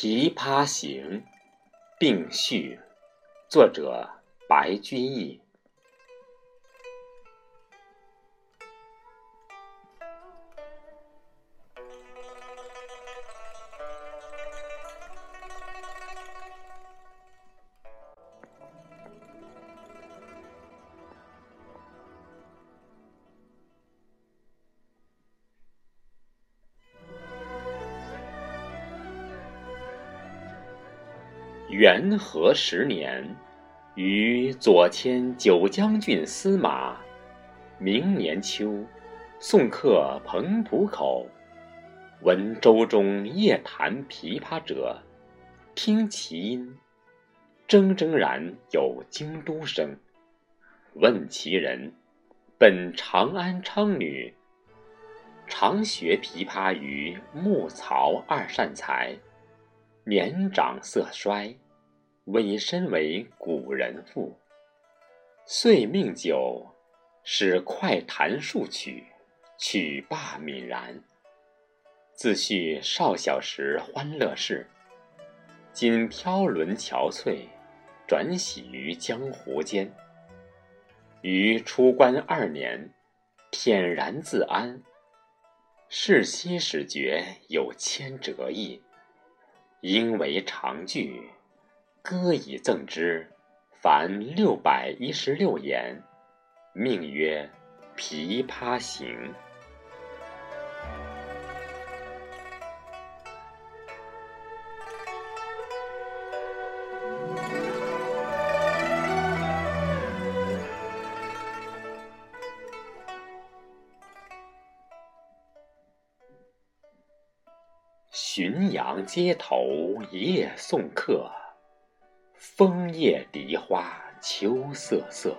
琵琶行，并序，作者白居易。元和十年，于左迁九江郡司马。明年秋，送客彭浦口，闻舟中夜弹琵琶者，听其音，铮铮然有京都声。问其人，本长安昌女，常学琵琶于木曹二善才。年长色衰，委身为古人妇。遂命酒，使快弹数曲，曲罢泯然。自叙少小时欢乐事。今飘沦憔悴，转徙于江湖间。于出关二年，恬然自安。世昔始觉有千折意。应为长句，歌以赠之，凡六百一十六言，命曰《琵琶行》。街头夜送客，枫叶荻花秋瑟瑟。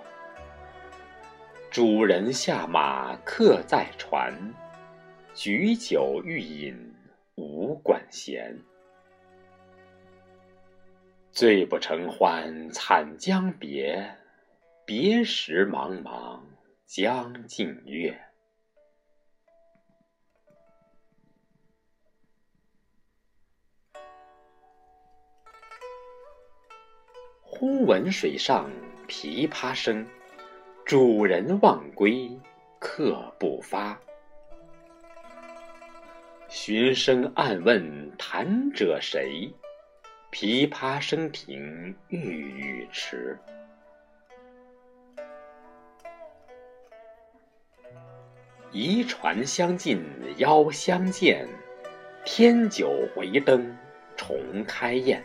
主人下马客在船，举酒欲饮无管弦。醉不成欢惨将别，别时茫茫江浸月。忽闻水上琵琶声，主人忘归客不发。寻声暗问弹者谁？琵琶声停欲语迟。移船相近邀相见，添酒回灯重开宴。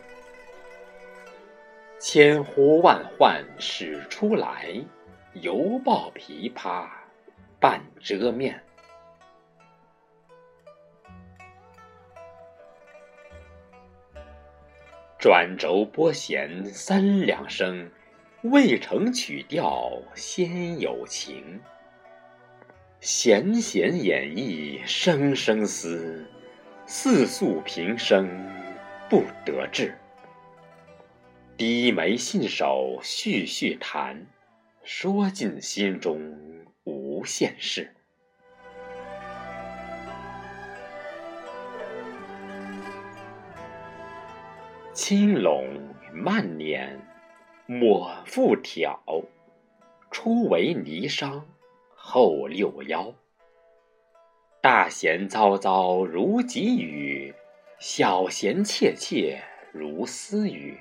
千呼万唤始出来，犹抱琵琶半遮面。转轴拨弦三两声，未成曲调先有情。弦弦掩抑声声思，似诉平生不得志。低眉信手续续弹，说尽心中无限事。轻拢慢捻，抹复挑，初为霓裳，后六幺。大弦嘈嘈如急雨，小弦切切如私语。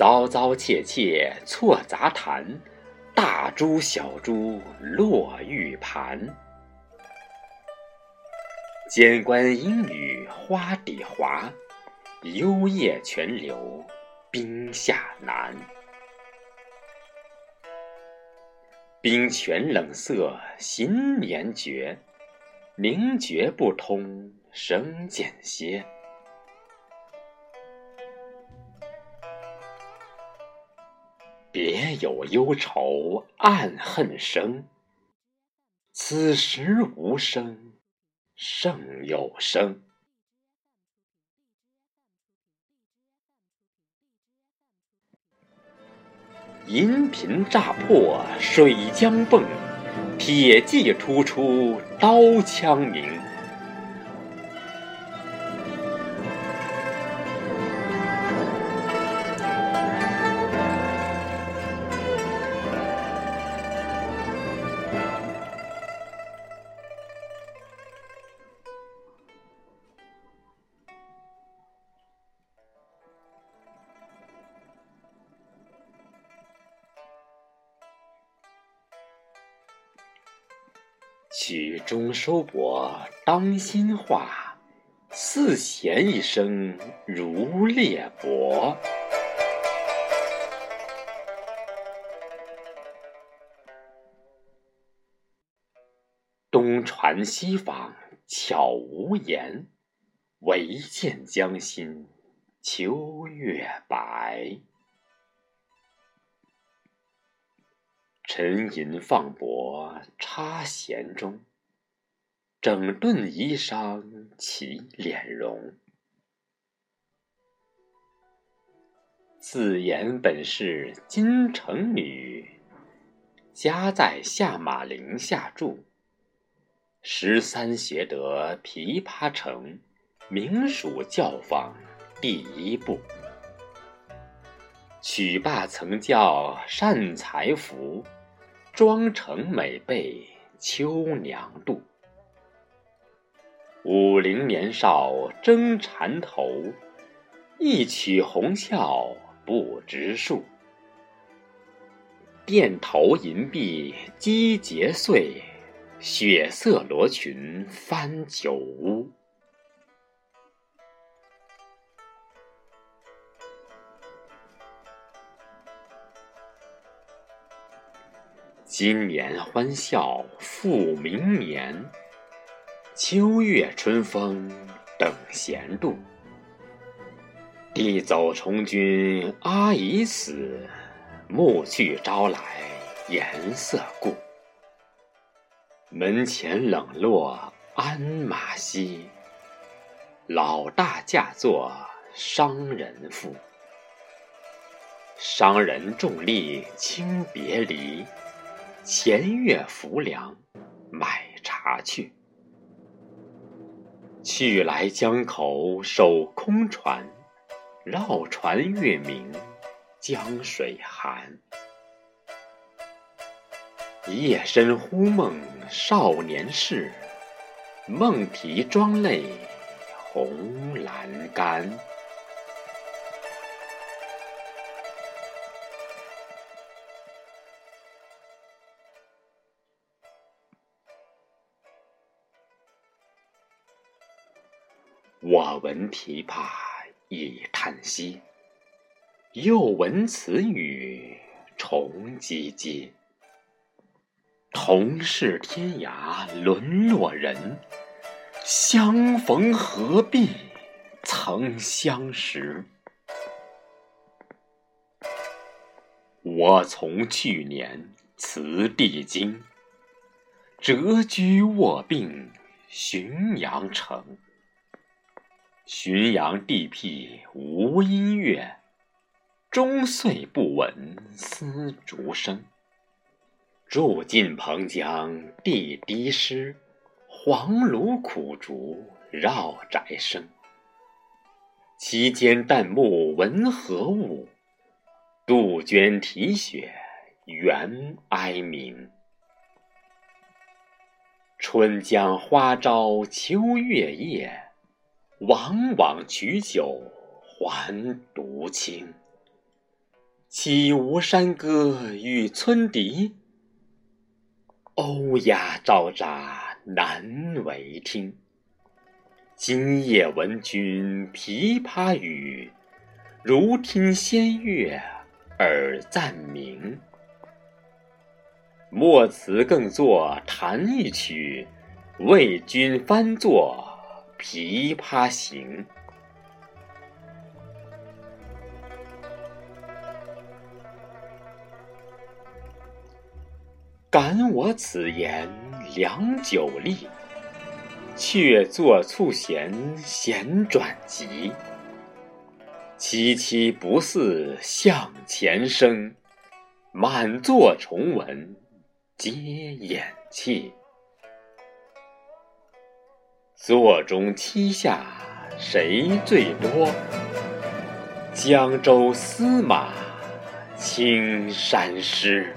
嘈嘈切切错杂弹，大珠小珠落玉盘。间关莺语花底滑，幽咽泉流冰下难。冰泉冷涩心绵绝，凝绝不通声渐歇。别有忧愁暗恨生，此时无声胜有声。银瓶乍破水浆迸，铁骑突出刀枪鸣。曲终收拨当心画，四弦一声如裂帛。东传西访悄无言，唯见江心秋月白。沉吟放拨插弦中，整顿衣裳起敛容。自言本是京城女，家在下马陵下住。十三学得琵琶成，名属教坊第一部。曲罢曾教善才服。妆成每被秋娘妒，五陵年少争缠头，一曲红绡不知数。钿头银篦击节碎，血色罗裙翻酒污。今年欢笑复明年，秋月春风等闲度。弟走从军阿姨死，暮去朝来颜色故。门前冷落鞍马稀，老大嫁作商人妇。商人重利轻别离。前月浮梁买茶去，去来江口守空船，绕船月明江水寒。夜深忽梦少年事，梦啼妆泪红阑干。我闻琵琶已叹息，又闻此语重唧唧。同是天涯沦落人，相逢何必曾相识。我从去年辞帝京，谪居卧病浔阳城。浔阳地僻无音乐，终岁不闻丝竹声。住近彭江地低湿，黄芦苦竹绕宅生。其间旦暮闻何物？杜鹃啼血猿哀鸣。春江花朝秋月夜。往往取酒还独倾，岂无山歌与村笛？欧鸦昭喳难为听。今夜闻君琵琶语，如听仙乐耳暂明。莫辞更作弹一曲，为君翻作。《琵琶行》，感我此言良久立，却坐促弦弦转急。凄凄不似向前声，满座重闻皆掩泣。座中七下谁最多？江州司马青衫湿。